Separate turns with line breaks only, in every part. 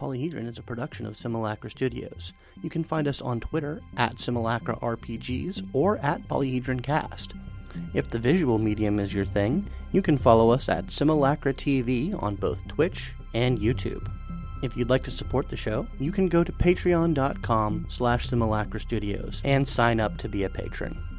Polyhedron is a production of Simulacra Studios. You can find us on Twitter at Simulacra RPGs or at Polyhedron Cast. If the visual medium is your thing, you can follow us at Simulacra TV on both Twitch and YouTube. If you'd like to support the show, you can go to patreon.com slash simulacra studios and sign up to be a patron.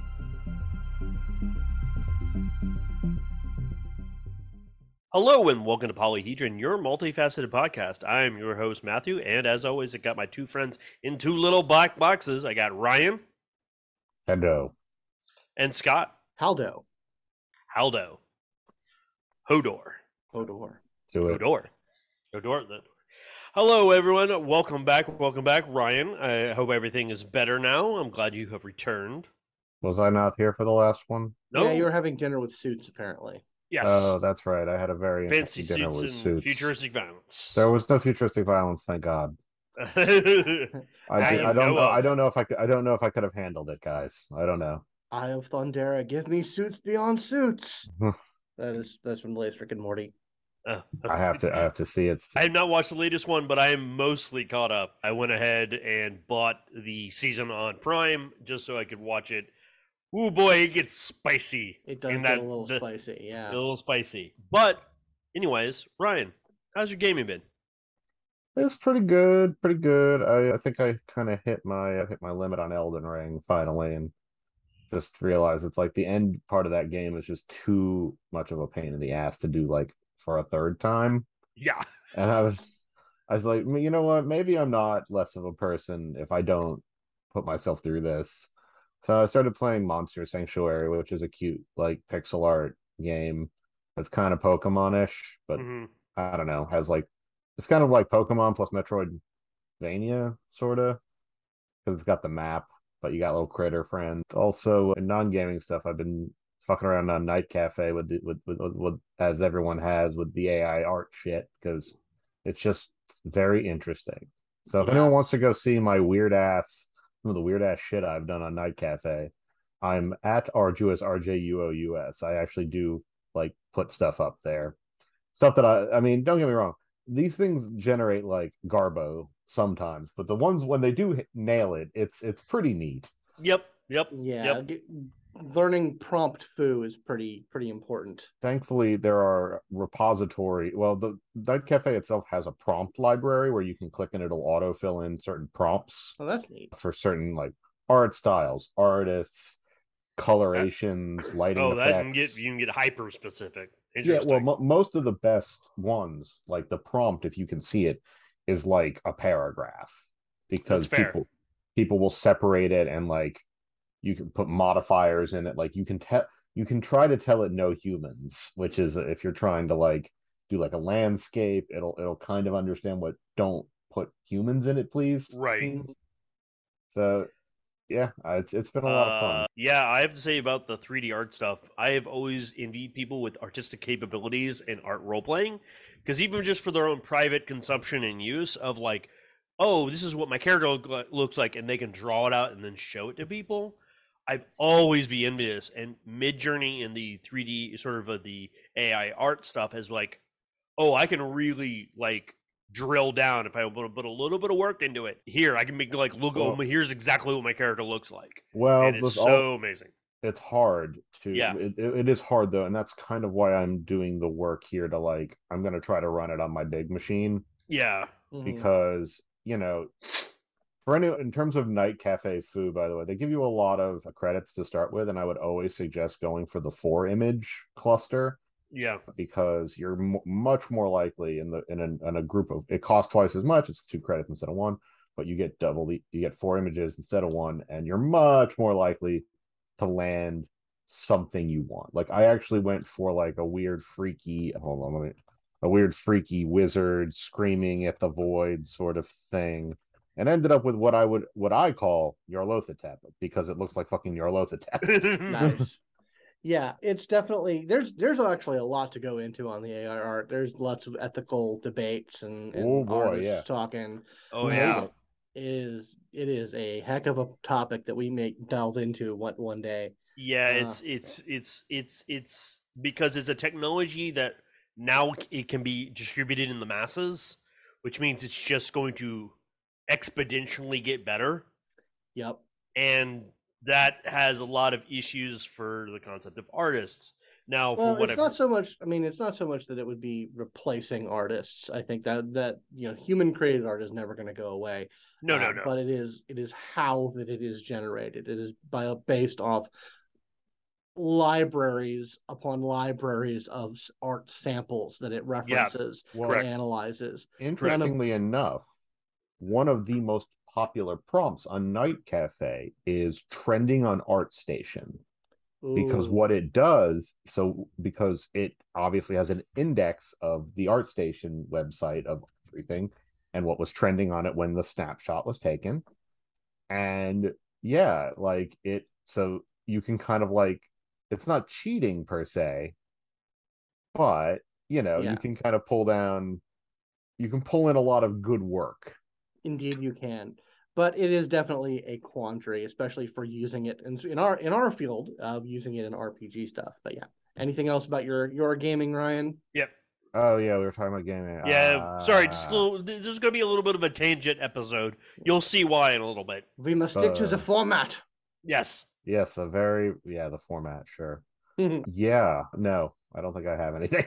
Hello and welcome to Polyhedron, your multifaceted podcast. I am your host, Matthew, and as always, I got my two friends in two little black boxes. I got Ryan
Hello.
and Scott.
Haldo.
Haldo. Hodor.
Hodor.
Do it.
Hodor. Hodor. the- Hello, everyone. Welcome back. Welcome back, Ryan. I hope everything is better now. I'm glad you have returned.
Was I not here for the last one?
No.
Yeah, you were having dinner with suits apparently.
Yes.
Oh, that's right. I had a very
Fancy
interesting dinner
suits
with
and
suits.
futuristic violence.
There was no futuristic violence, thank God. I,
I
I don't
no
know. I don't know if I could. I don't know if I could have handled it, guys. I don't know.
Eye of Thundera, give me suits beyond suits. that is that's from the latest Rick and Morty.
Uh,
I have to. I have to see it.
I have not watched the latest one, but I am mostly caught up. I went ahead and bought the season on Prime just so I could watch it. Ooh boy, it gets spicy.
It does
And
get
that-
a little
the-
spicy, yeah.
A little spicy. But, anyways, Ryan, how's your gaming been?
It's pretty good. Pretty good. I, I think I kind of hit my I hit my limit on Elden Ring finally, and just realized it's like the end part of that game is just too much of a pain in the ass to do like for a third time.
Yeah.
And I was, I was like, you know what? Maybe I'm not less of a person if I don't put myself through this. So I started playing Monster Sanctuary, which is a cute, like pixel art game. That's kind of Pokemon-ish, but
Mhm.
I don't know. Has like, it's kind of like Pokemon plus Metroidvania, sort of, because it's got the map, but you got little critter friends. Also, in non-gaming stuff, I've been fucking around on Night Cafe with the, with, with, with, with as everyone has with the AI art shit because it's just very interesting. So if anyone wants to go see my weird ass, some of the weird ass shit I've done on Night Cafe, I'm at Arduous R J U O U S. I actually do like put stuff up there, stuff that I I mean, don't get me wrong, these things generate like garbo sometimes, but the ones when they do hit- nail it, it's it's pretty neat.
Yep. Yep.
yeah,
Yep.
Get- learning prompt foo is pretty pretty important.
thankfully there are repository well the night cafe itself has a prompt library where you can click and it'll autofill in certain prompts
Oh, that's neat.
for certain like art styles artists colorations lighting
Oh, that can get you can get hyper specific.
yeah well mo- most of the best ones like the prompt if you can see it is like a paragraph because people people will separate it and like you can put modifiers in it like you can tell you can try to tell it no humans which is if you're trying to like do like a landscape it'll it'll kind of understand what don't put humans in it please
Right.
so yeah uh, it's it's been a lot of fun
Uh, yeah, I have to say about the 3D art stuff. I have always envied people with artistic capabilities and art role playing, because even just for their own private consumption and use of like, oh, this is what my character look, looks like, and they can draw it out and then show it to people. I've always be envious, and Midjourney and the 3D sort of uh, the AI art stuff has like, oh, I can really like drill down if I put, put a little bit of work into it. Here, I can make like look.
Well-
oh, here's exactly what my character looks like
well
and it's so
all-
amazing.
it's hard to
Yeah.
it, it it is hard though and that's kind of why i'm doing the work here to like i'm going to try to run it on my big machine
Yeah,
Mhm.
because you know for any in terms of night cafe food by the way they give you a lot of uh, credits to start with and i would always suggest going for the four image cluster
yeah,
because you're m- much more likely in the in a, in a group of it costs twice as much it's two credits instead of one but you get double the you get four images instead of one and you're much more likely to land something you want. Like i actually went for like a weird freaky hold on let me a weird freaky wizard screaming at the void sort of thing and ended up with what i would what i call Yarlothotep because it looks like fucking Yarlothotep
nice. Yeah, it's definitely there's there's actually a lot to go into on the AI art. There's lots of ethical debates and, and
Oh, boy,
artists
yeah.
talking.
Oh
Right.
yeah,
It is it is a heck of a topic that we may delve into one one day.
yeah.
Uh,
It's it's it's it's it's because it's a technology that now it can be distributed in the masses which means it's just going to exponentially get better.
Yep.
And that has a lot of issues for the concept of artists. Now,
Well,
for
it's
whatever.
not so much. I mean, it's not so much that it would be replacing artists. I think that that you know, human created art is never going to go away.
no, no,
uh,
no.
But it is it is how that it is generated. It is by based off libraries upon libraries of art samples that it references
Well,
Correct.
and analyzes.
Interestingly enough, one of the most popular prompts on Night Cafe is trending on ArtStation because
Ooh,
what it does, so because it obviously has an index of the ArtStation website of everything and what was trending on it when the snapshot was taken. And yeah, like it, so you can kind of like, it's not cheating per se, but you know,
Yeah.
you can kind of pull down, you can pull in a lot of good work.
Indeed, you can. But it is definitely a quandary, especially for using it in, in our in our field of using it in RPG stuff. But yeah, anything else about your your gaming, Ryan?
Yep.
Oh yeah, we were talking about gaming.
Yeah, sorry, just a
Ah.
little, this is going to be a little bit of a tangent episode. You'll see why in a little bit.
We must stick to the
Uh,
format.
Yes.
Yes, the very yeah, the format, sure. Yeah, no, I don't think I have anything.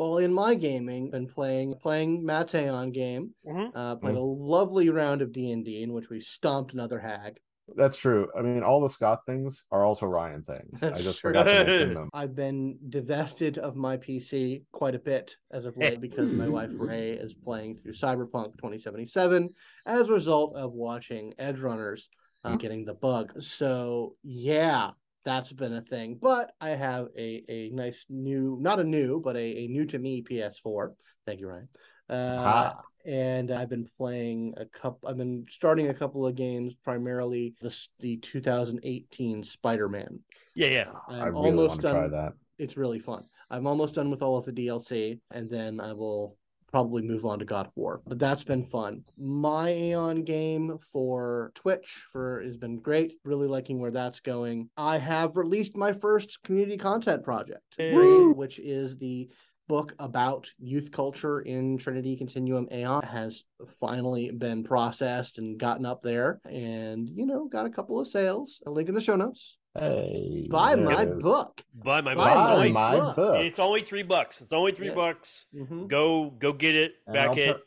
Well, in my gaming, been playing playing Matt's Aeon game.
Mhm.
Uh, played a lovely round of D and D in which we stomped another hag.
That's true. I mean, all the Scott things are also Ryan things. I just
Sure.
forgot to mention them.
I've been divested of my PC quite a bit as of late because my wife Ray is playing through Cyberpunk 2077 as a result of watching Edgerunners uh, getting the bug. So yeah, that's been a thing. But I have a a nice new, not a new, but a, a new to me PS4. Thank you, Ryan. Uh,
Ah.
and I've been playing a couple. I've been starting a couple of games, primarily the the 2018 Spider-Man.
Yeah, yeah.
I'm
I really
almost
want to try
done.
that.
It's really fun. I'm almost done with all of the DLC, and then I will probably move on to God of War. But that's been fun. My Aeon game for Twitch for has been great. Really liking where that's going. I have released my first community content project,
Woo!
which is the book about youth culture in Trinity Continuum Aeon has finally been processed and gotten up there and you know got a couple of sales a link in the show notes
Hey,
buy
there
my
it is.
book
Buy my
Buy
book.
My
my
book.
book.
It's only three bucks. It's only three
Yeah.
bucks.
Mhm.
Go, go get it.
And
Back
I'll
it.
tell-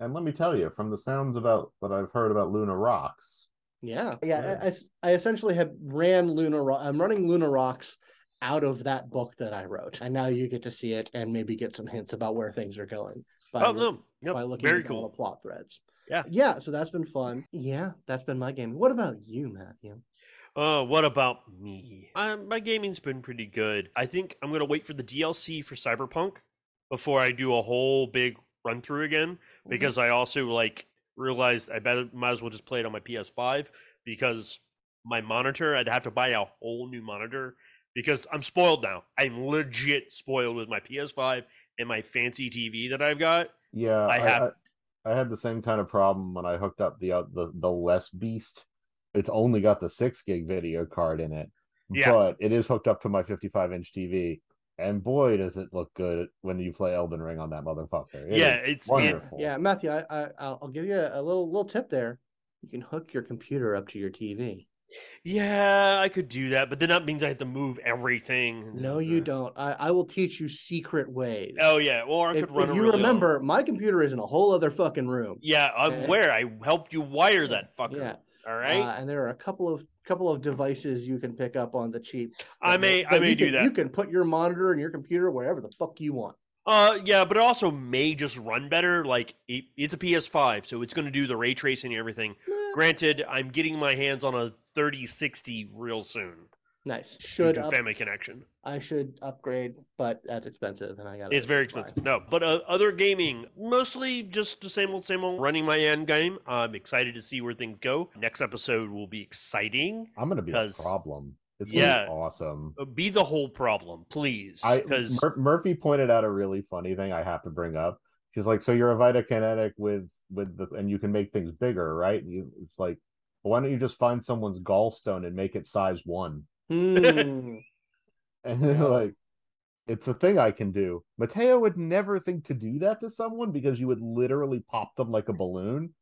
and let me tell you, from the sounds about what I've heard about Luna Rocks,
Yeah, yeah. I, I, I essentially have ran Luna. Ro- I'm running Luna Rocks out of that book that I wrote, and now you get to see it and maybe get some hints about where things are going. By,
Oh
loo-
no,
by looking
very
at all the plot threads.
Yeah.
yeah. So that's been fun. Yeah, that's been my game. What about you, Matthew?
Uh, what about me? Uh, my gaming's been pretty good. I think I'm gonna wait for the DLC for Cyberpunk before I do a whole big run through again because I also like realized I better might as well just play it on my PS5 because my monitor I'd have to buy a whole new monitor because I'm spoiled now. I'm legit spoiled with my PS5 and my fancy TV that I've got.
yeah,
I have-
I, I had the same kind of problem when I hooked up the uh, the the less beast. It's only got the six gig video card in it,
Yeah.
but it is hooked up to my 55 inch TV, and boy, does it look good when you play Elden Ring on that motherfucker. It
yeah, it's
wonderful.
Yeah, Matthew. I, I I'll I'll give you a, a little little tip there. You can hook your computer up to your TV.
yeah, I could do that, but then that means I have to move everything.
No, you don't. I, I will teach you secret ways.
Oh yeah, or I
if,
could run.
if you
really
remember, my computer is in a whole other fucking room.
Yeah, I'm
Eh.
aware. I helped you wire that fucker.
Yeah.
All right.
Uh, and there are a couple of couple of devices you can pick up on the cheap.
I may- I may do
can-
that.
You can put your monitor and your computer wherever the fuck you want.
Uh, yeah, but it also may just run better. Like it, it's a PS5, so it's going to do the ray tracing and everything. Granted, I'm getting my hands on a 3060 real soon.
Nice. Should up,
Family Connection.
I should upgrade, but that's expensive, and I got.
It's very expensive. No, but uh, other gaming, mostly just the same old, same old. Running my end game. I'm excited to see where things go. Next episode will be exciting.
I'm gonna be a
'Cause-
problem. It's
Yeah.
gonna be awesome.
Uh, Be the whole problem, please. Because
Mur- Murphy pointed out a really funny thing I have to bring up. She's like, "So you're a Vitakinetic with with the, and you can make things bigger, right?" And you, it's like, well, why don't you just find someone's gallstone and make it size one?
Hmm.
And they're like, it's a thing I can do. Mateo would never think to do that to someone because you would literally pop them like a balloon,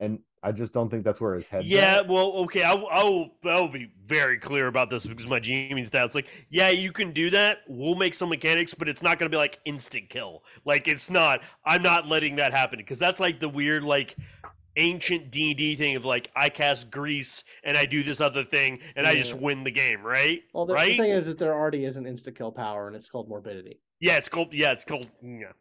and I just don't think that's where his head.
Yeah, well, okay, I, will- I will. I'll be very clear about this because my gaming stats. Like, yeah, you can do that. We'll make some mechanics, but it's not going to be like instant kill. Like, it's not. I'm not letting that happen because that's like the weird like ancient D and D thing of like I cast grease and I do this other thing and I just win the game, right?
Well, the, the thing is that there already is an insta kill power, and it's called morbidity.
yeah, it's called. Yeah, it's called. Yeah.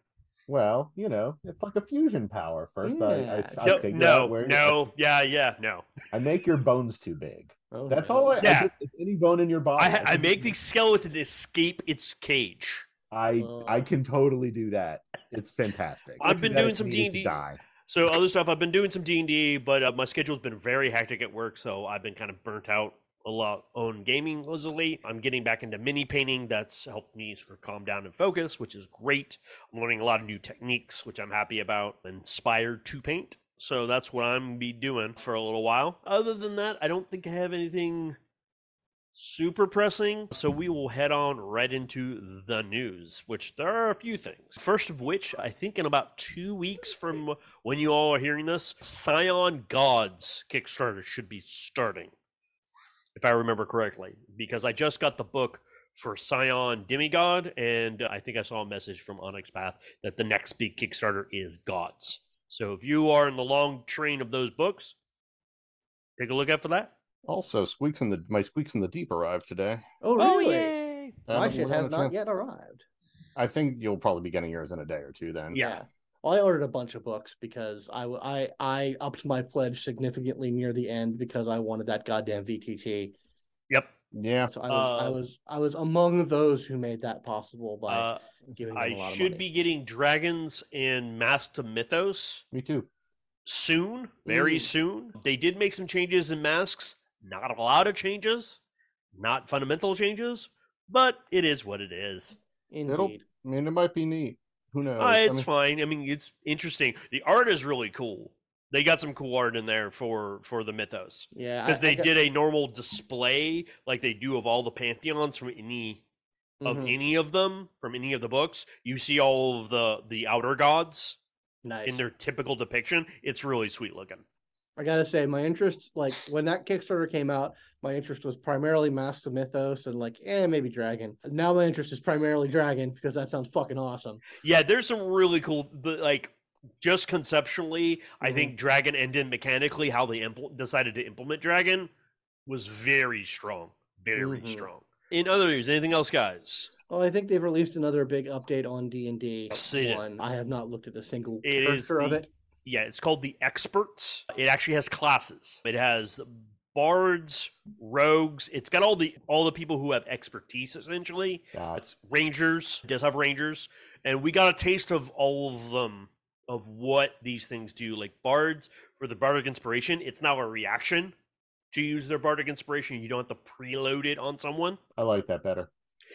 Well, you know, it's like a fusion power. First, I,
Yeah.
I, I
No,
figure
no,
out where
no, yeah, yeah, no.
I make your bones too big.
Oh,
That's all. I,
Yeah.
I just, any bone in your body.
I, I
can
make the skeleton escape its cage.
I I
oh.
can totally do that. It's fantastic.
I've been doing some
needed
D&D. So other stuff, I've been doing some D and D, but uh, my schedule's been very hectic at work, so I've been kind of burnt out a lot on gaming lately. I'm getting back into mini painting. That's helped me sort of calm down and focus, which is great. I'm learning a lot of new techniques, which I'm happy about. Inspired to paint, so that's what I'm be doing for a little while. Other than that, I don't think I have anything super pressing. So we will head on right into the news, which there are a few things. First of which, I think in about two weeks from when you all are hearing this, Scion Gods Kickstarter should be starting, if I remember correctly, because I just got the book for Scion Demigod, and I think I saw a message from Onyx Path that the next big Kickstarter is Gods. So if you are in the long train of those books, take a look out for that.
Also, Squeaks in the my Squeaks in the Deep arrived today.
Oh, really?
yay!
I
My
haven't
shit has not
chance-
yet arrived.
I think you'll probably be getting yours in a day or two then.
Yeah.
Well, I ordered a bunch of books because I, I I upped my pledge significantly near the end because I wanted that goddamn VTT.
Yep.
Yeah.
So I was I
Uh,
was I was among those who made that possible by
Uh,
giving them a lot
I
of
should
money.
be getting Dragons and Mask to Mythos
Me too.
soon, very
Ooh.
soon. They did make some changes in masks, not a lot of changes, not fundamental changes, but it is what it is.
It'll- I mean, it might be neat. Who knows?
Uh,
I
it's
mean,
fine. I mean, it's interesting. The art is really cool. They got some cool art in there for for the mythos
Yeah, I-
because
I
they
got-
did a normal display like they do of all the pantheons from any of
Mhm.
any of them from any of the books. You see all of the the outer gods
nice.
in their typical depiction. It's really sweet looking.
I gotta say, my interest, like when that Kickstarter came out, my interest was primarily Mask of Mythos and like, eh, maybe Dragon. Now my interest is primarily Dragon because that sounds fucking awesome.
Yeah, there's some really cool, like, just conceptually, I
Mhm.
think Dragon and then mechanically, how they impl- decided to implement Dragon was very strong. Very
Mhm.
strong. In other news, anything else, guys?
Well, I think they've released another big update on D and D.
See it.
One, I have not looked at a single
It is
character of
the-
it.
Yeah, it's called the Experts. It actually has classes. It has bards, rogues. It's got all the all the people who have expertise essentially.
God.
It's rangers. It does have rangers, and we got a taste of all of them of what these things do. Like bards for the bardic inspiration, it's now a reaction to use their bardic inspiration. You don't have to preload it on someone.
I like that better.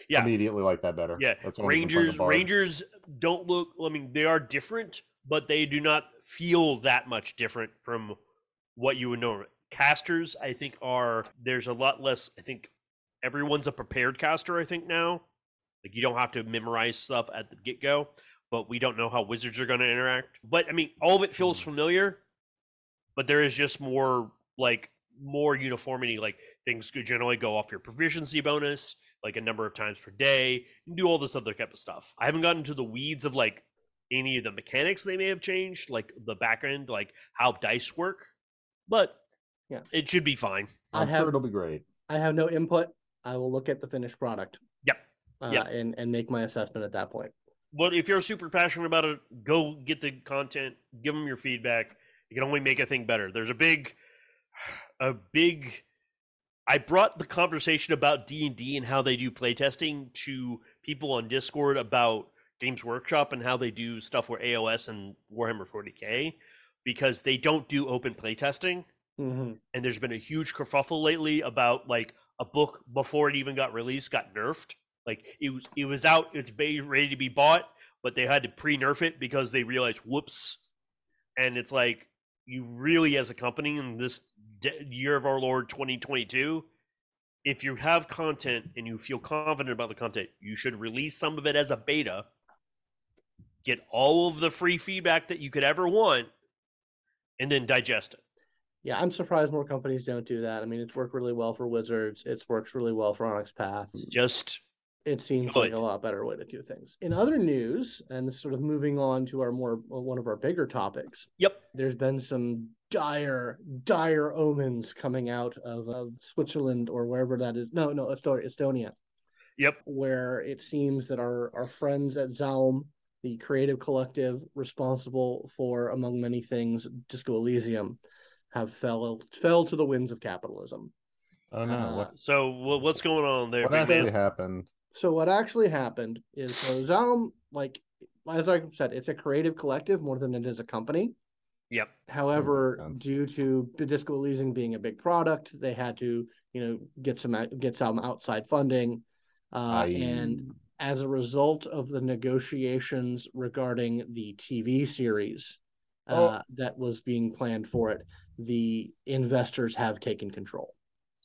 Yeah.
Immediately like that better.
Yeah,
That's one of the complaints
Rangers. Rangers don't look. I mean, they are different, but they do not feel that much different from what you would know. Casters, I think, are there's a lot less. I think everyone's a prepared caster. I think now, like you don't have to memorize stuff at the get go. But we don't know how wizards are going to interact. But I mean, all of it feels
Hmm.
familiar. But there is just more like more uniformity. Like things could generally go off your proficiency bonus like a number of times per day and do all this other type of stuff. I haven't gotten to the weeds of like any of the mechanics they may have changed, like the back end, like how dice work, but
Yeah.
it should be fine.
I
I'm
have
sure it'll be great.
I have no input. I will look at the finished product.
Yep.
Uh,
Yep.
and and make my assessment at that point.
But if you're super passionate about it, go get the content, give them your feedback. You can only make a thing better. There's a big, a big. I brought the conversation about D and D and how they do playtesting to people on Discord about Games Workshop and how they do stuff with AOS and Warhammer 40k because they don't do open playtesting.
Mm-hmm.
And there's been a huge kerfuffle lately about like a book before it even got released got nerfed. Like it was it was out, it's ready to be bought, but they had to pre-nerf it because they realized whoops. And it's like you really as a company in this de- year of our Lord 2022 if you have content and you feel confident about the content, you should release some of it as a beta. Get all of the free feedback that you could ever want, and then digest it.
Yeah, I'm surprised more companies don't do that. I mean, it's worked really well for Wizards. It's worked really well for Onyx Path.
It's just
It seems like a lot better way to do things. In other news, and sort of moving on to our more uh, one of our bigger topics,
yep.
there's been some dire, dire omens coming out of, of Switzerland or wherever that is. No, no, Estonia, Estonia,
Yep.
where it seems that our our friends at Zaum, the creative collective responsible for, among many things, Disco Elysium, have fell fell to the winds of capitalism.
Oh no!
Uh,
What,
So wha- what's going on there,
what actually
man?
happened?
So what actually happened is so Zaum, like as I said, it's a creative collective more than it is a company.
Yep.
However, due to Disco Elysium being a big product, they had to, you know, get some get some outside funding, uh,
I-
and as a result of the negotiations regarding the TV series
Oh.
uh, that was being planned for it, the investors have taken control.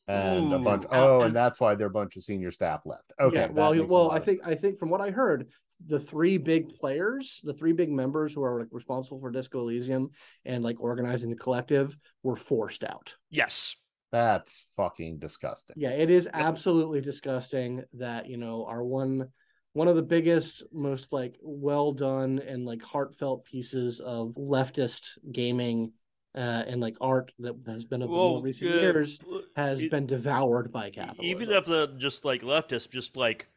and a bunch.
Uh,
Oh,
and-
and that's why there are a bunch of senior staff left. Okay.
yeah, well, well, I
of
think I think from what I heard, the three big players, the three big members who are like responsible for Disco Elysium and like organizing the collective, were forced out.
Yes.
That's fucking disgusting.
Yeah, it is absolutely disgusting that you know our one one of the biggest, most like well done and like heartfelt pieces of leftist gaming uh, and like art that has been of the more
Well,
recent
uh,
years has
it-
been devoured by capitalism.
even if the just like leftist, just like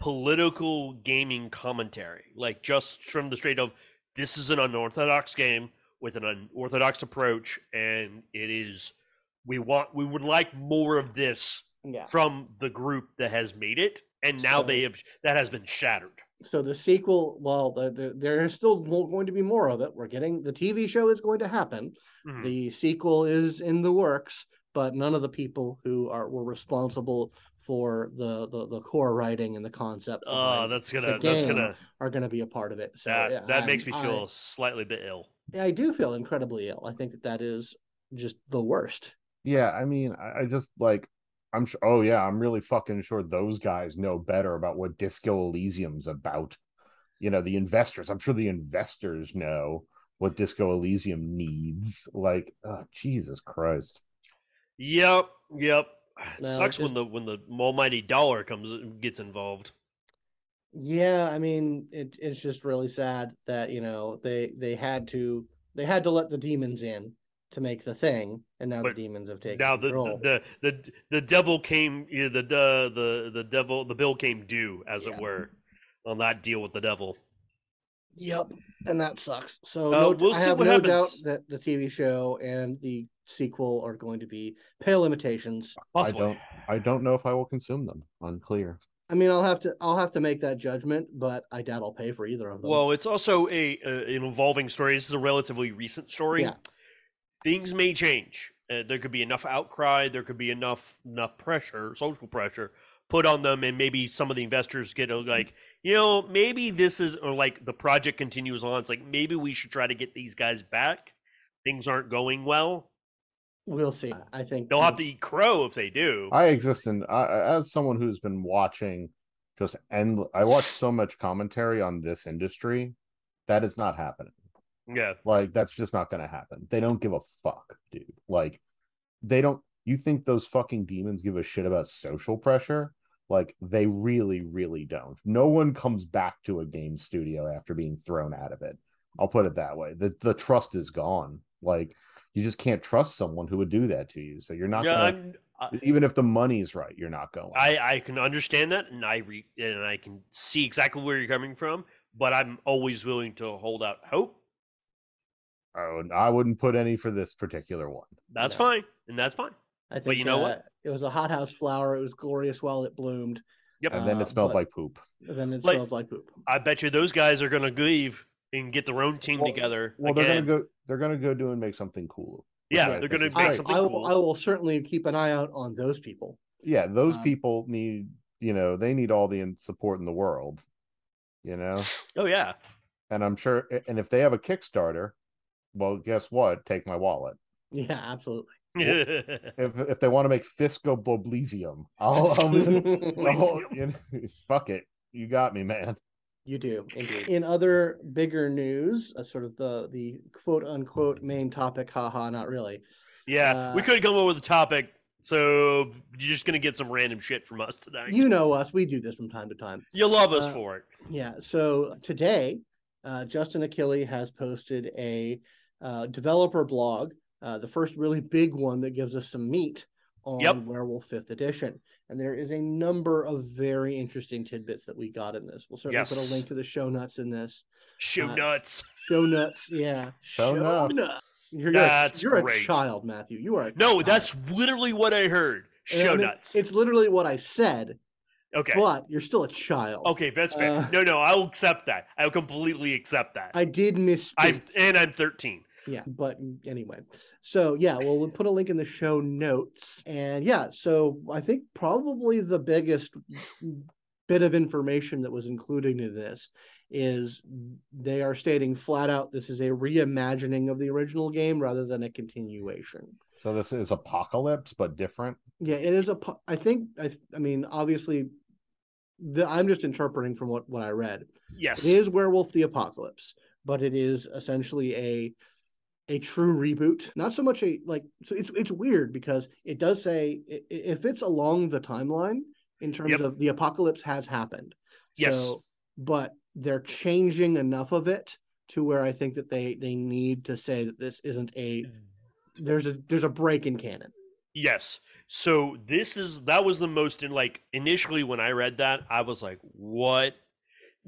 political gaming commentary, like just from the straight of this is an unorthodox game with an unorthodox approach, and it is we want we would like more of this
yeah.
from the group that has made it, and now
So-
they have that has been shattered.
so the sequel well the, the, there is still going to be more of it we're getting the tv show is going to happen
Mhm.
the sequel is in the works but none of the people who are were responsible for the the, the core writing and the concept
Oh,
behind
that's gonna that's gonna
are going to be a part of it so
that
yeah,
that
I'm-
makes me feel
I,
slightly bit ill.
yeah, I do feel incredibly ill i think that that is just the worst
Yeah, I mean, I, I just like I'm sure. Oh yeah, I'm really fucking sure those guys know better about what Disco Elysium's about. You know, the investors. I'm sure the investors know what Disco Elysium needs. Like, oh, Jesus Christ.
Yep, yep.
No,
sucks
it's
when the when the almighty dollar comes uh, gets involved.
Yeah, I mean, it, it's just really sad that you know they they had to they had to let the demons in to make the thing, and now
But
the demons have taken
Now the,
control.
the the the the devil came yeah, the the the the devil the bill came due as
Yeah.
it were on that deal with the devil.
Yep, and that sucks. So
Uh,
no,
we'll
I
see
have
what
no
happens.
doubt that the TV show and the sequel are going to be pale imitations.
Possibly.
I don't. I don't know if I will consume them. Unclear.
I mean, I'll have to I'll have to make that judgment, but I doubt I'll pay for either of them.
Well, it's also a, a an evolving story. This is a relatively recent story.
Yeah.
Things may change. Uh, there could be enough outcry. There could be enough enough pressure, social pressure, put on them, and maybe some of the investors get a, like, you know, maybe this is or like the project continues on. It's like maybe we should try to get these guys back. Things aren't going well.
we'll see. I think
They'll have to eat crow if they do.
I exist in I, as someone who's been watching just end. I watch so much commentary on this industry. That is not happening.
Yeah.
Like that's just not going to happen. They don't give a fuck, dude. Like they don't. You think those fucking demons give a shit about social pressure? Like they really, really don't. No one comes back to a game studio after being thrown out of it. I'll put it that way. The the trust is gone. Like you just can't trust someone who would do that to you. So you're not
Yeah,
gonna,
I'm,
even if the money's right, you're not going.
I I can understand that, and I re, and I can see exactly where you're coming from. But I'm always willing to hold out hope.
Oh, I wouldn't put any for this particular one.
That's
No.
fine, and that's fine.
I think
you know
uh,
what?
It was a hothouse flower. It was glorious while it bloomed.
Yep.
And then
Uh,
it smelled
but-
like poop.
And then it
Like-
smelled like poop.
I bet you those guys are gonna leave and get their own team
Well-
together
Well,
again.
they're gonna go. They're gonna go do and make something cool.
yeah,
I
they're gonna make
great.
something
I,
cool.
will, I will certainly keep an eye out on those people.
Yeah, those
Um,
people need. You know, they need all the support in the world. You know,
oh yeah,
and I'm sure. And if they have a Kickstarter, well, guess what? Take my wallet.
Yeah, absolutely.
If if they want to make Fisco Boblesium, I'll, I'll, I'll you know, fuck it. You got me, man.
You do indeed. In other bigger news, uh, sort of the the quote unquote main topic, haha, not really.
yeah, we
Uh,
could come up with a topic, so you're just gonna get some random shit from us today.
You know us, we do this from time to time.
you love us
uh,
for it.
Yeah. So today, uh, Justin Achilli has posted a uh, developer blog, uh, the first really big one that gives us some meat on
Yep.
Werewolf Fifth Edition. And there is a number of very interesting tidbits that we got in this. We'll certainly put a link to the show notes in this.
Show
uh,
nuts.
Show nuts, yeah.
Show nuts.
nuts. You're,
That's
you're, a, you're a child, Matthew. You are a
No,
child.
that's literally what I heard.
And I
Show
mean,
nuts.
It's literally what I said,
okay.
but you're still a child.
Okay, that's fair.
Uh,
no, no, I'll accept that. I'll completely accept that.
I did miss.
I'm and I'm 13.
Yeah, but anyway. So yeah, well we'll put a link in the show notes. And yeah, so I think probably the biggest bit of information that was included in this is they are stating flat out this is a reimagining of the original game rather than a continuation.
So this is Apocalypse, but different.
Yeah, it is a. I think. I. I mean, obviously, the, I'm just interpreting from what what I read.
Yes.
It is Werewolf the Apocalypse, but it is essentially a a true reboot. Not so much a like. So it's it's weird because it does say i- i- if it's along the timeline in terms
Yep.
of the apocalypse has happened.
Yes.
So, but they're changing enough of it to where I think that they they need to say that this isn't a there's a there's a break in canon.
Yes. So this is that was the most in like initially when I read that I was like, what?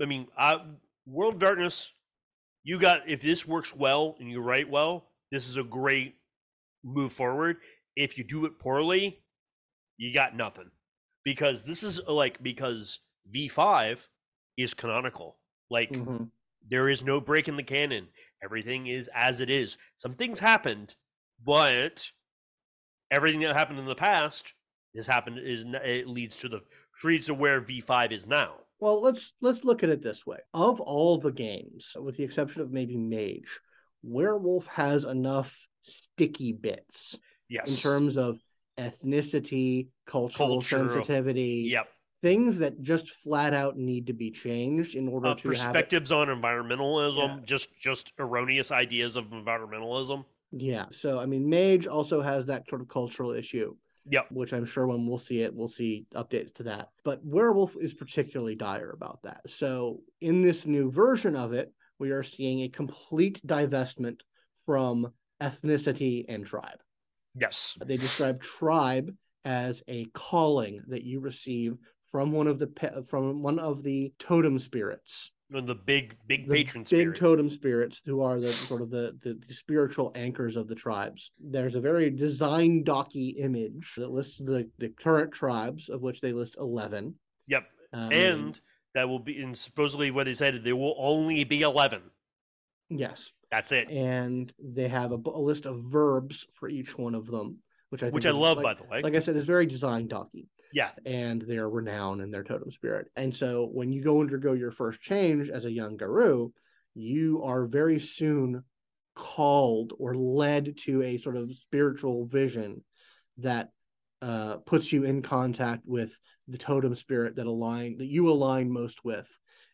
I mean, I, World Darkness. You got if this works well and you write well, this is a great move forward. If you do it poorly, you got nothing because this is like because V five is canonical. Like
Mhm.
there is no break in the canon. Everything is as it is. Some things happened, but everything that happened in the past has happened is it leads to the leads to where V5 is now.
Well, let's let's look at it this way. Of all the games, with the exception of maybe Mage, Werewolf has enough sticky bits
Yes.
in terms of ethnicity, cultural
Cultural.
sensitivity,
Yep.
things that just flat out need to be changed in order
Uh,
to
perspectives on environmentalism,
Yeah.
just just erroneous ideas of environmentalism.
Yeah. So I mean, Mage also has that sort of cultural issue.
Yep.
Which I'm sure when we'll see it, we'll see updates to that. But Werewolf is particularly dire about that. So in this new version of it, we are seeing a complete divestment from ethnicity and tribe.
Yes.
They describe tribe as a calling that you receive from one of the pe- from one of the totem spirits
the big big
the
patron
big
spirit.
totem spirits who are the sort of the, the the spiritual anchors of the tribes. There's a very design docky image that lists the the current tribes, of which they list eleven.
yep.
Um,
And that will be and supposedly what they said that there will only be 11.
yes,
That's it.
and they have a, a list of verbs for each one of them, which I think
Which I love
like,
by the way.
Like I said, is very design docky.
Yeah.
and their renown and their totem spirit. And so when you go undergo your first change as a young Garou, you are very soon called or led to a sort of spiritual vision that uh, puts you in contact with the totem spirit that align that you align most with.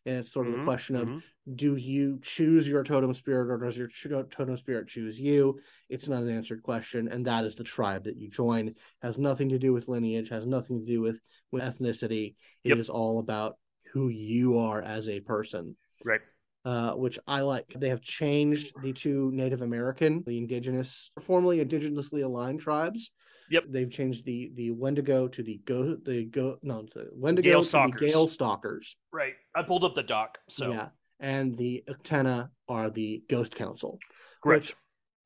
And it's sort of the
Mhm,
question of
mhm.
do you choose your totem spirit or does your totem spirit choose you it's not an answered question and that is the tribe that you join has nothing to do with lineage has nothing to do with with ethnicity It is
Yep.
all about who you are as a person
Right.
uh, which I like. They have changed the two Native American, the indigenous, formerly indigenously aligned tribes.
Yep.
They've changed the the Wendigo to the go the go no the Wendigo
Gale
to
Stalkers.
the Gale Stalkers.
Right. I pulled up the doc. So
Yeah, and the Uktena are the Ghost Council.
correct.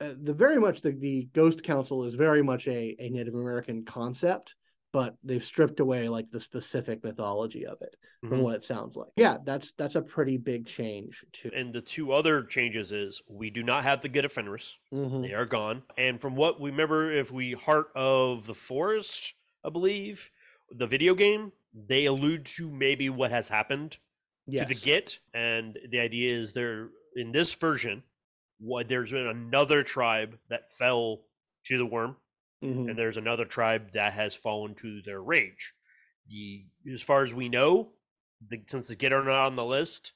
Uh, the very much the, the Ghost Council is very much a, a Native American concept, but they've stripped away like the specific mythology of it from
Mhm.
what it sounds like. Yeah, that's that's a pretty big change too.
And the two other changes is we do not have the of Fenris.
Mhm.
They are gone. And from what we remember, if we Heart of the Forest, I believe, the video game, they allude to maybe what has happened
Yes.
to the Git. And the idea is there in this version, what there's been another tribe that fell to the worm.
Mhm.
and there's another tribe that has fallen to their rage. The as far as we know, the, since the Getter are not on the list,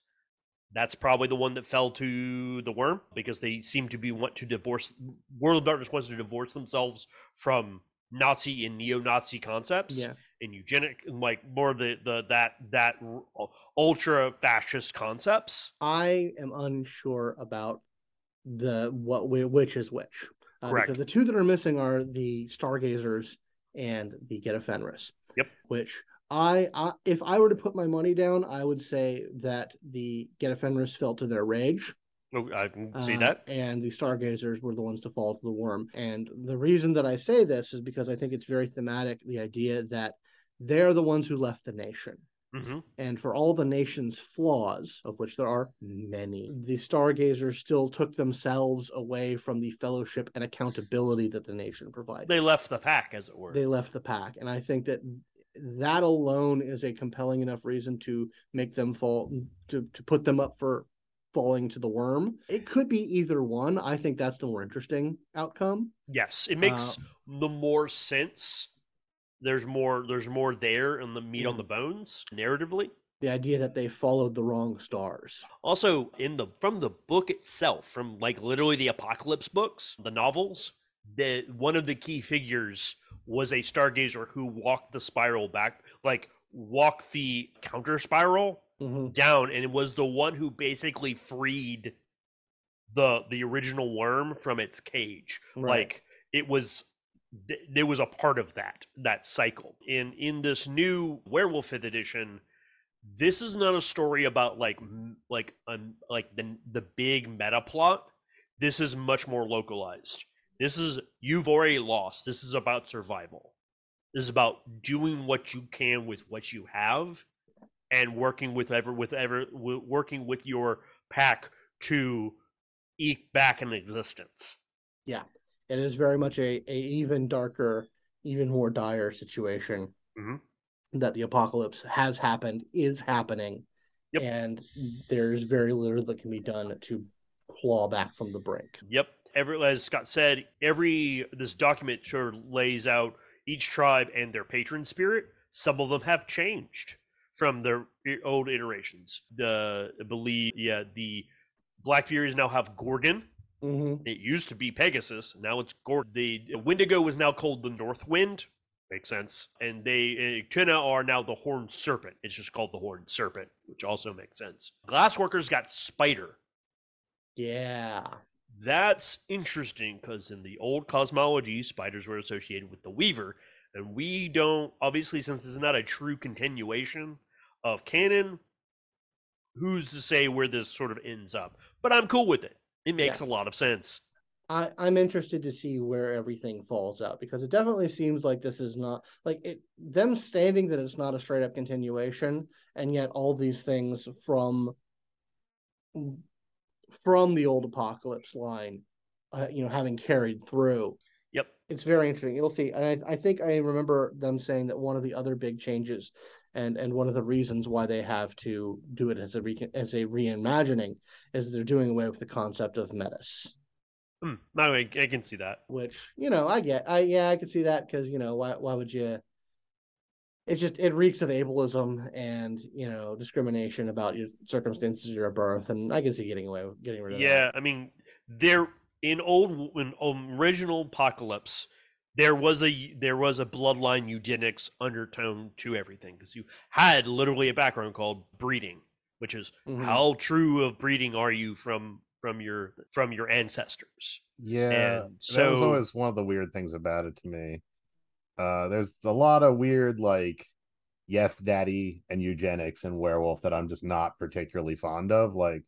that's probably the one that fell to the worm because they seem to be want to divorce. World of Darkness wants to divorce themselves from Nazi and neo-Nazi concepts
Yeah.
and eugenic, and like more of the the that that ultra fascist concepts.
I am unsure about the what whi- which is which. Uh,
Correct.
Because the two that are missing are the Stargazers and the Get of Fenris.
Yep.
Which I, I if I were to put my money down, I would say that the Get of Fenris fell to their rage.
Oh, I can see
uh,
that.
And the Stargazers were the ones to fall to the worm. And the reason that I say this is because I think it's very thematic the idea that they're the ones who left the nation.
Hmm
And for all the nation's flaws, of which there are many, the Stargazers still took themselves away from the fellowship and accountability that the nation provided.
They left the pack, as it were.
They left the pack. And I think that that alone is a compelling enough reason to make them fall, to, to put them up for falling to the worm. It could be either one. I think that's the more interesting outcome.
Yes, it makes
Uh,
the more sense. There's more. There's more there in the meat on
Mhm.
the bones narratively.
The idea that they followed the wrong stars.
Also, in the from the book itself, from like literally the apocalypse books, the novels, that one of the key figures was a stargazer who walked the spiral back, like walked the counter spiral
Mhm.
down, and it was the one who basically freed the the original worm from its cage.
Right.
Like it was there was a part of that that cycle. In in this new Werewolf Fifth edition, this is not a story about like like um, like the the big meta plot. This is much more localized. This is you've already lost. This is about survival. This is about doing what you can with what you have, and working with ever with ever working with your pack to eke back an existence.
It is very much a, a even darker, even more dire situation
Mhm.
that the apocalypse has happened, is happening,
Yep.
and there's very little that can be done to claw back from the brink.
Yep. Every as Scott said, every this document sort of lays out each tribe and their patron spirit. Some of them have changed from their old iterations. The I believe, yeah, the Black Furies now have Gorgon.
Mm-hmm.
It used to be Pegasus. Now it's Gorgon. The Wendigo is now called the North Wind. Makes sense. And they uh, China are now the Horned Serpent. It's just called the Horned Serpent, which also makes sense. Glass Walkers got Spider.
Yeah,
That's interesting because in the old cosmology, spiders were associated with the Weaver, and we don't obviously since this is not a true continuation of canon. Who's to say where this sort of ends up? But I'm cool with it. It makes a lot of sense.
I, I'm interested to see where everything falls out because it definitely seems like this is not like it them stating that it's not a straight up continuation, and yet all these things from from the old apocalypse line, uh, you know, having carried through.
Yep.
It's very interesting. You'll see. And I, I think I remember them saying that one of the other big changes and and one of the reasons why they have to do it as a re, as a reimagining is they're doing away with the concept of metis
Hmm, no, I, I can see that.
which you know I get. I yeah, I can see that because you know why why would you? It just it reeks of ableism and you know discrimination about your circumstances of your birth, and I can see getting away with getting rid of
Yeah, I mean, there in old in original Apocalypse, there was a there was a bloodline eugenics undertone to everything because you had literally a background called breeding, which is
Mhm.
how true of breeding are you from from your from your ancestors.
Yeah,
And
that was always one of the weird things about it to me. Uh, there's a lot of weird like yes, daddy and eugenics and werewolf that I'm just not particularly fond of. Like,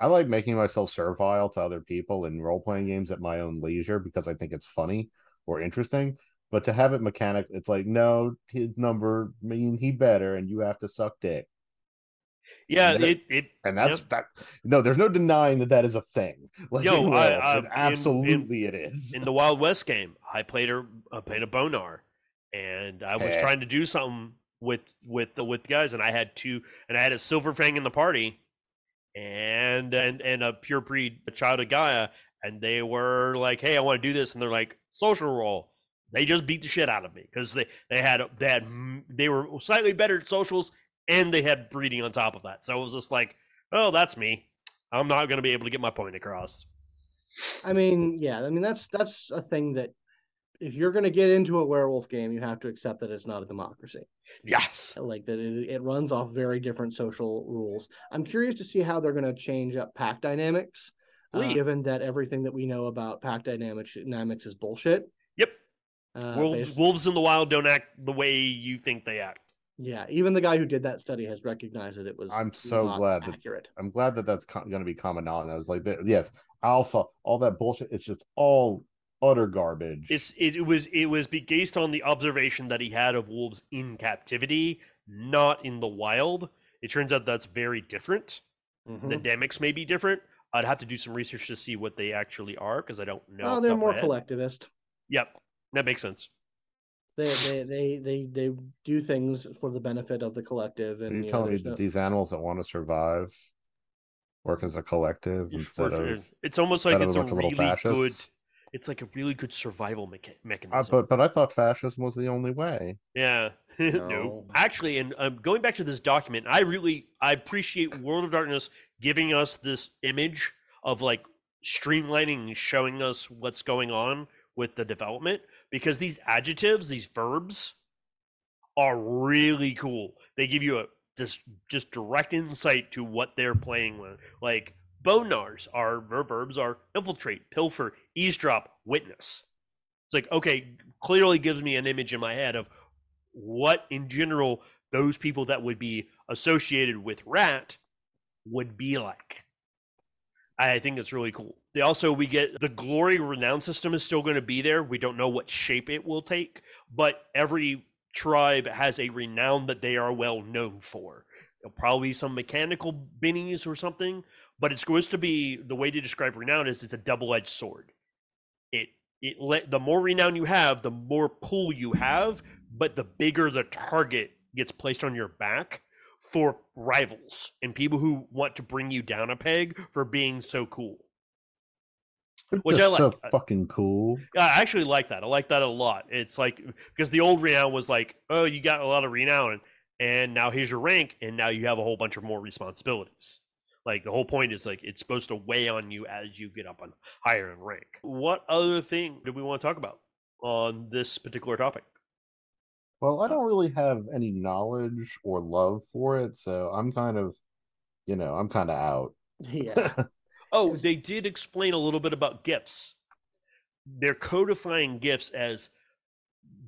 I like making myself servile to other people in role playing games at my own leisure because I think it's funny or interesting. But to have it mechanic, it's like no, his number mean he better, and you have to suck dick.
Yeah,
Yeah.
it it
And that's that. No, there's no denying that that is a thing. Like,
Yo, I- I-
it
in-
absolutely it is.
in the Wild West game, I played a I played a Bone Gnawer, and I was
Heh.
trying to do something with with the with guys, and I had two, and I had a silver fang in the party, and and and a pure breed a child of Gaia, and they were like, "Hey, I want to do this," and they're like, "Social role. They just beat the shit out of me because they they had they had they were slightly better at socials and they had breeding on top of that. So it was just like, oh, that's me. I'm not going to be able to get my point across.
I mean, yeah, I mean that's that's a thing that if you're going to get into a werewolf game, you have to accept that it's not a democracy.
Yes.
Uh, like that it, it runs off very different social rules. I'm curious to see how they're going to change up pack dynamics, uh, given that everything that we know about pack dynamics dynamics is bullshit.
Yep.
Uh,
wolves,
based-
wolves in the wild don't act the way you think they act.
yeah, even the guy who did that study has recognized that it was.
I'm so
not
glad that-
accurate.
I'm glad that that's co- going to be common knowledge. I was like, yes, alpha, all that bullshit. It's just all utter garbage.
It's it, it was it was based on the observation that he had of wolves in captivity, not in the wild. It turns out that's very different.
Mhm.
The dynamics may be different. I'd have to do some research to see what they actually are because I don't know.
oh, they're more collectivist.
Yep, that makes sense.
They, they they they they do things for the benefit of the collective,
Are
and
you
you know,
telling me that
no-
these animals that want to survive work as a collective
It's
instead of?
it's almost like it's
a
a
bunch of little
really good.
Fascists?
It's like a really good survival mecha-
Uh,
mechanism.
but but I thought fascism was the only way.
Yeah. no.
No.
Actually, and um, going back to this document, I really I appreciate World of Darkness giving us this image of like streamlining and showing us what's going on with the development because these adjectives, these verbs are really cool. They give you a just just direct insight to what they're playing with. Like Bone Gnawers are verbs are infiltrate, pilfer, eavesdrop, witness. It's like okay, clearly gives me an image in my head of what in general those people that would be associated with rat would be like. I think it's really cool. They also we get the glory renown system is still going to be there. We don't know what shape it will take, but every tribe has a renown that they are well known for. There'll probably be some mechanical binnies or something, but it's supposed to be the way to describe renown is it's a double-edged sword. It it let the more renown you have, the more pull you have, but the bigger the target gets placed on your back for rivals and people who want to bring you down a peg for being so cool. Which I
just so
like.
fucking cool.
I actually like that. I like that a lot. It's like because the old renown was like, oh, you got a lot of renown, and now here's your rank, and now you have a whole bunch of more responsibilities. Like the whole point is like it's supposed to weigh on you as you get up on higher in rank. What other thing do we want to talk about on this particular topic?
Well, I uh, don't really have any knowledge or love for it, so I'm kind of, you know, I'm kind of out.
yeah.
Oh, they did explain a little bit about gifts. They're codifying gifts as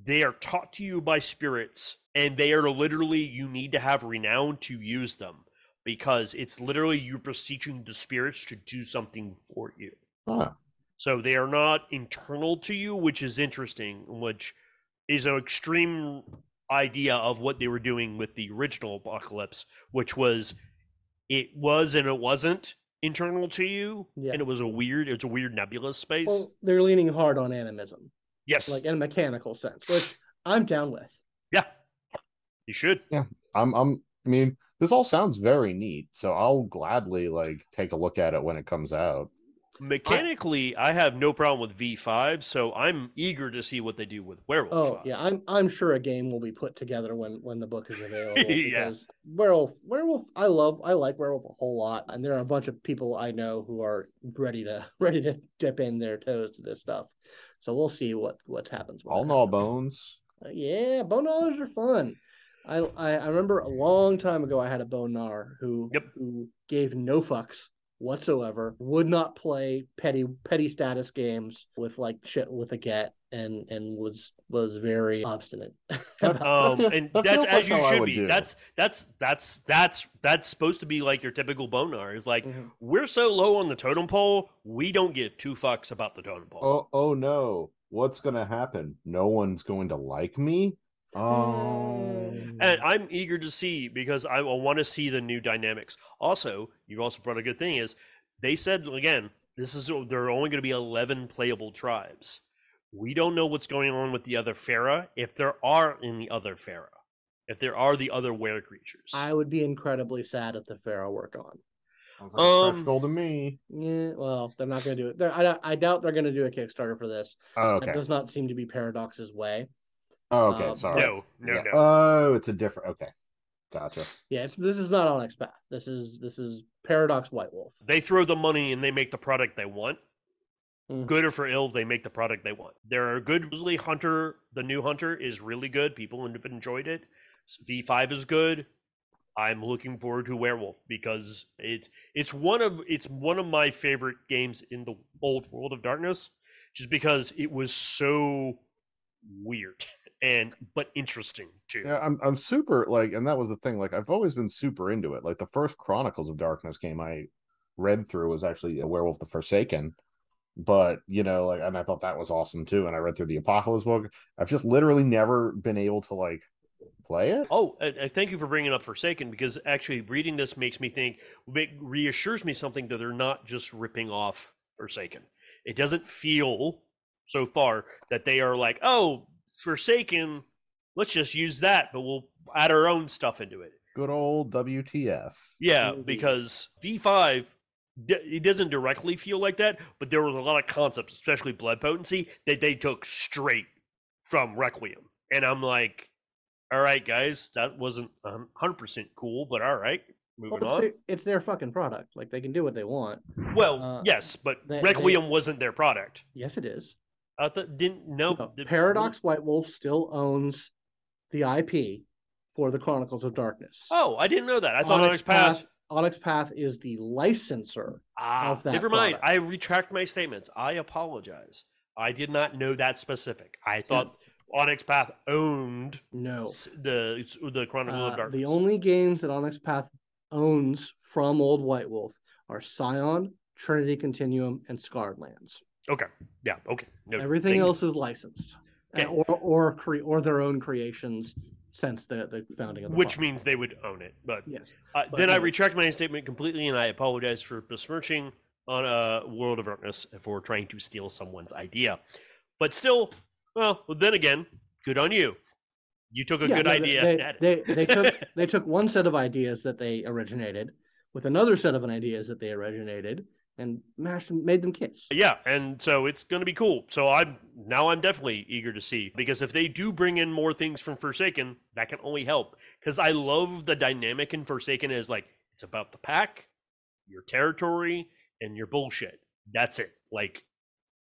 they are taught to you by spirits, and they are literally, you need to have renown to use them because it's literally you beseeching the spirits to do something for you.
Huh.
So they are not internal to you, which is interesting, which is an extreme idea of what they were doing with the original apocalypse, which was it was and it wasn't internal to you,
Yeah.
and it was a weird, it's a weird nebulous space.
Well, they're leaning hard on animism,
yes,
like in a mechanical sense, which I'm down with.
yeah, you should. Yeah.
I'm I'm I mean, this all sounds very neat, so I'll gladly like take a look at it when it comes out.
Mechanically, I have no problem with V5, so I'm eager to see what they do with Werewolf.
Oh
5.
yeah, I'm I'm sure a game will be put together when when the book is available.
Yeah.
Because werewolf, werewolf, I love, I like werewolf a whole lot, and there are a bunch of people I know who are ready to ready to dip in their toes to this stuff. So we'll see what what happens. when
All
that
gnaw bones.
Uh, Yeah, bone gnawers are fun. I, I I remember a long time ago I had a bone gnawer who
Yep.
who gave no fucks whatsoever, would not play petty petty status games with like shit with a get and and was was very obstinate.
Um,
feels-
and
that
that's as you should be.
do.
That's that's that's that's that's supposed to be like your typical Bone Gnawer. Is like
Mhm.
we're so low on the totem pole, we don't give two fucks about the totem pole.
Oh oh no. What's gonna happen? No one's going to like me? Oh
And I'm eager to see because I want to see the new dynamics. Also, you also brought a good thing is they said again, this is there are only going to be 11 playable tribes. We don't know what's going on with the other Fera if there are any other Fera. If there are the other were creatures.
I would be incredibly sad if the Fera were gone.
Sounds like
Um,
goal to me.
Yeah, well, they're not going to do it. They're, I, I doubt they're going to do a Kickstarter for this.
Oh,
That
okay.
does not seem to be Paradox's way.
Oh, okay.
uh,
Sorry.
No, no,
Yeah.
no.
Oh, it's a different. Okay, gotcha.
Yeah, it's, this is not Onyx Path. This is this is Paradox White Wolf.
They throw the money and they make the product they want.
Mhm.
Good or for ill, they make the product they want. There are good. Usually, Hunter, the new Hunter, is really good. People have enjoyed it. V five is good. I'm looking forward to Werewolf because it's it's one of it's one of my favorite games in the old World of Darkness, just because it was so weird and but interesting too.
Yeah, I'm I'm super like, and that was the thing. Like, I've always been super into it. Like, the first Chronicles of Darkness game I read through was actually a Werewolf the Forsaken. But you know, like, and I thought that was awesome too. And I read through the Apocalypse book. I've just literally never been able to like play it.
Oh, uh, uh, thank you for bringing up Forsaken because actually reading this makes me think, reassures me something that they're not just ripping off Forsaken. It doesn't feel so far that they are like, oh, Forsaken, let's just use that, but we'll add our own stuff into it.
Good old WTF.
Yeah,
Indeed.
because V5, it doesn't directly feel like that, but there was a lot of concepts, especially blood potency, that they took straight from Requiem. And I'm like, all right, guys, that wasn't um, 100% cool, but all right,
Well,
moving
it's,
on.
their, it's their fucking product. Like they can do what they want.
Well,
uh,
yes, but
they-
Requiem wasn't their product.
Yes, it is.
I thought, didn't, know
No,
the-
Paradox White Wolf still owns the IP for the Chronicles of Darkness.
Oh, I didn't know that. I thought Onyx Path.
Onyx Path is the licensor.
Ah,
of that
never mind.
product.
I retract my statements. I apologize. I did not know that specific. I thought Onyx Path owned
No.
s- the the Chronicle of
Uh,
Darkness.
the only games that Onyx Path owns from Old White Wolf are Scion, Trinity Continuum, and Scarred Lands.
Okay. Yeah. Okay. No,
Everything
thank you.
else is licensed, or or cre- or their own creations since the the founding of the
which means they would own it. But
yes,
uh,
but
then I retract my statement completely, and I apologize for besmirching on a World of Darkness for trying to steal someone's idea. But still, well, then again, good on you. You took a
Yeah,
good
no,
idea.
They,
and had
they,
it.
they, they took they took one set of ideas that they originated with another set of ideas that they originated and mashed them, made them kiss.
Yeah, and so it's going to be cool. So I'm now I'm definitely eager to see because if they do bring in more things from Forsaken, that can only help. Because I love the dynamic in Forsaken is like it's about the pack, your territory, and your bullshit. That's it. Like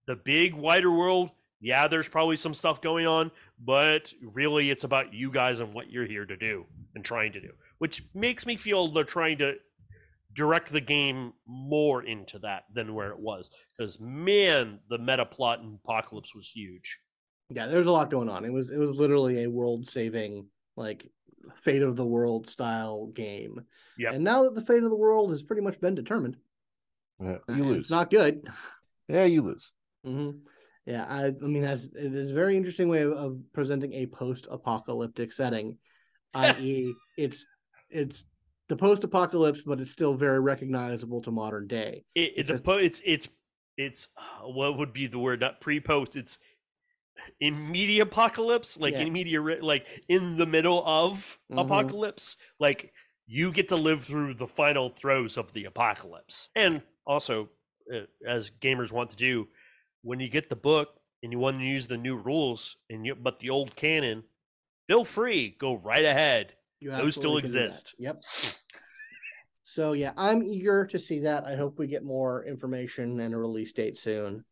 the big wider world. Yeah, there's probably some stuff going on, but really it's about you guys and what you're here to do and trying to do, which makes me feel they're trying to direct the game more into that than where it was. Because man, the meta plot in Apocalypse was huge.
Yeah, there's a lot going on. It was it was literally a world saving like fate of the world style game.
yeah
And now that the fate of the world has pretty much been determined,
Yeah,
uh,
you lose.
It's not good.
Yeah, you lose.
mm-hmm. Yeah, I, I mean that's it is a very interesting way of, of presenting a post-apocalyptic setting, i.e., it's it's the post-apocalypse, but it's still very recognizable to modern day.
It,
It's
the po- it's it's it's what would be the word? Not pre-post. It's immediate apocalypse, like
Yeah.
immediate, like in the middle of
Mhm.
apocalypse. Like you get to live through the final throes of the apocalypse, and also, uh, as gamers want to do, when you get the book and you want to use the new rules, and you but the old canon, feel free, go right ahead.
You
Those still
absolutely can do that.
exist.
Yep. So yeah, I'm eager to see that. I hope we get more information and a release date soon.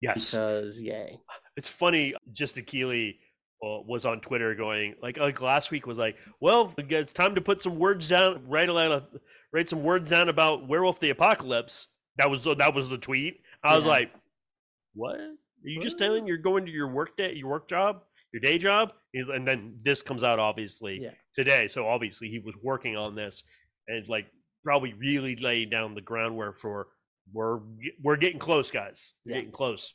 Yes.
Because yay.
it's funny just Achilli uh, was on Twitter going like like last week was like, well, it's time to put some words down, write a lot of, write some words down about Werewolf the Apocalypse. That was that was the tweet. I was
Yeah.
like, what? Are you just telling you're going to your work day, your work job, your day job? He's and then this comes out obviously
Yeah.
today. So obviously he was working on this and like probably really laid down the groundwork for we're we're getting close, guys. We're
Yeah.
getting close.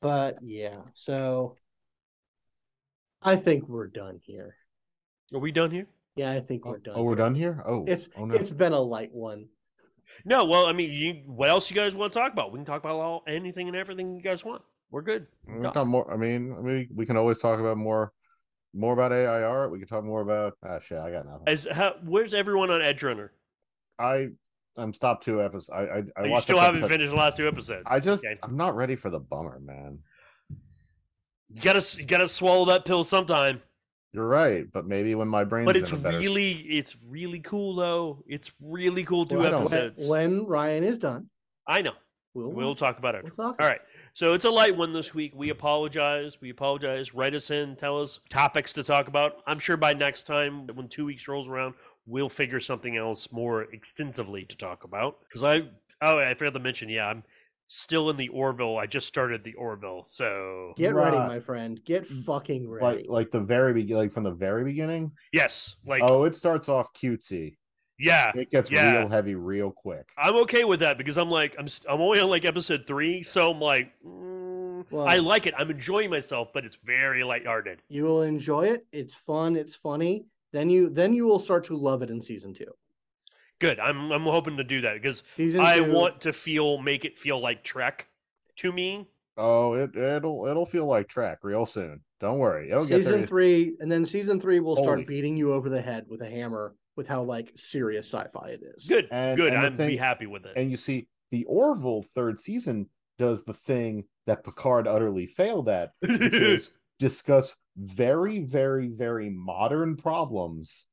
But yeah, so I think we're done here.
Are we done here?
Yeah, I think
Oh,
we're done.
oh, we're
here.
done here. Oh,
It's
oh no.
it's been a light one.
No, well, I mean, you, what else you guys want to talk about? We can talk about all anything and everything you guys want. We're good.
We can talk more. I mean, I mean, we can always talk about more, more about AI art. We can talk more about. Ah, shit, I got nothing.
As how, where's everyone on Edgerunner?
I I'm stopped two episodes. I I, I
you still haven't
episode-
finished the last two episodes.
I just
Okay.
I'm not ready for the bummer, man.
You gotta you gotta swallow that pill sometime.
You're right, but maybe when my brain's
But
in
it's
a better
really it's really cool though. It's really cool two
Well, I don't-
episodes.
When Ryan is done,
I know.
we'll,
We'll talk about it.
we'll talk.
All right. So it's a light one this week. We apologize. We apologize. Write us in. Tell us topics to talk about. I'm sure by next time, when two weeks rolls around, we'll figure something else more extensively to talk about. Because I, oh, I forgot to mention, yeah, I'm still in the Orville. I just started the Orville. So,
Get ready, my friend. Get fucking
like
ready.
like the very be- like from the very beginning.
yes, like,
oh, it starts off cutesy.
Yeah.
It gets
yeah.
real heavy real quick.
I'm okay with that because I'm like, I'm, st- I'm only on like episode three. So I'm like, mm,
Well-
I like it. I'm enjoying myself, but it's very lighthearted.
you will enjoy it. It's fun. It's funny. Then you then you will start to love it in season two.
Good. I'm, I'm hoping to do that because
Season
I
two,
want to feel make it feel like Trek to me.
Oh, it it'll it'll feel like Trek real soon. Don't worry, it'll get
season
there.
three, and then season three will start beating you over the head with a hammer with how like serious sci-fi it is.
Good,
And-
good.
and the
I'm be happy with it.
And you see, the Orville third season does the thing that Picard utterly failed at, which is discuss very, very, very modern problems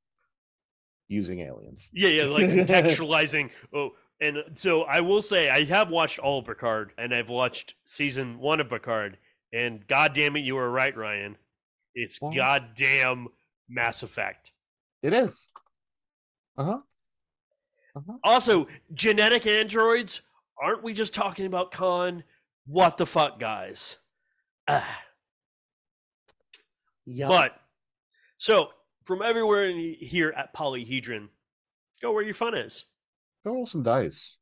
using aliens.
yeah, yeah, like contextualizing. Oh, and so I will say I have watched all of Picard, and I've watched season one of Picard, and God damn it, you were right, Ryan. It's
What?
goddamn Mass Effect.
It is. Uh huh. Uh-huh.
Also, genetic androids. Aren't we just talking about Khan? What the fuck, guys? Ah.
Yup.
But so from everywhere in here at Polyhedron, go where your fun is.
Go roll some dice.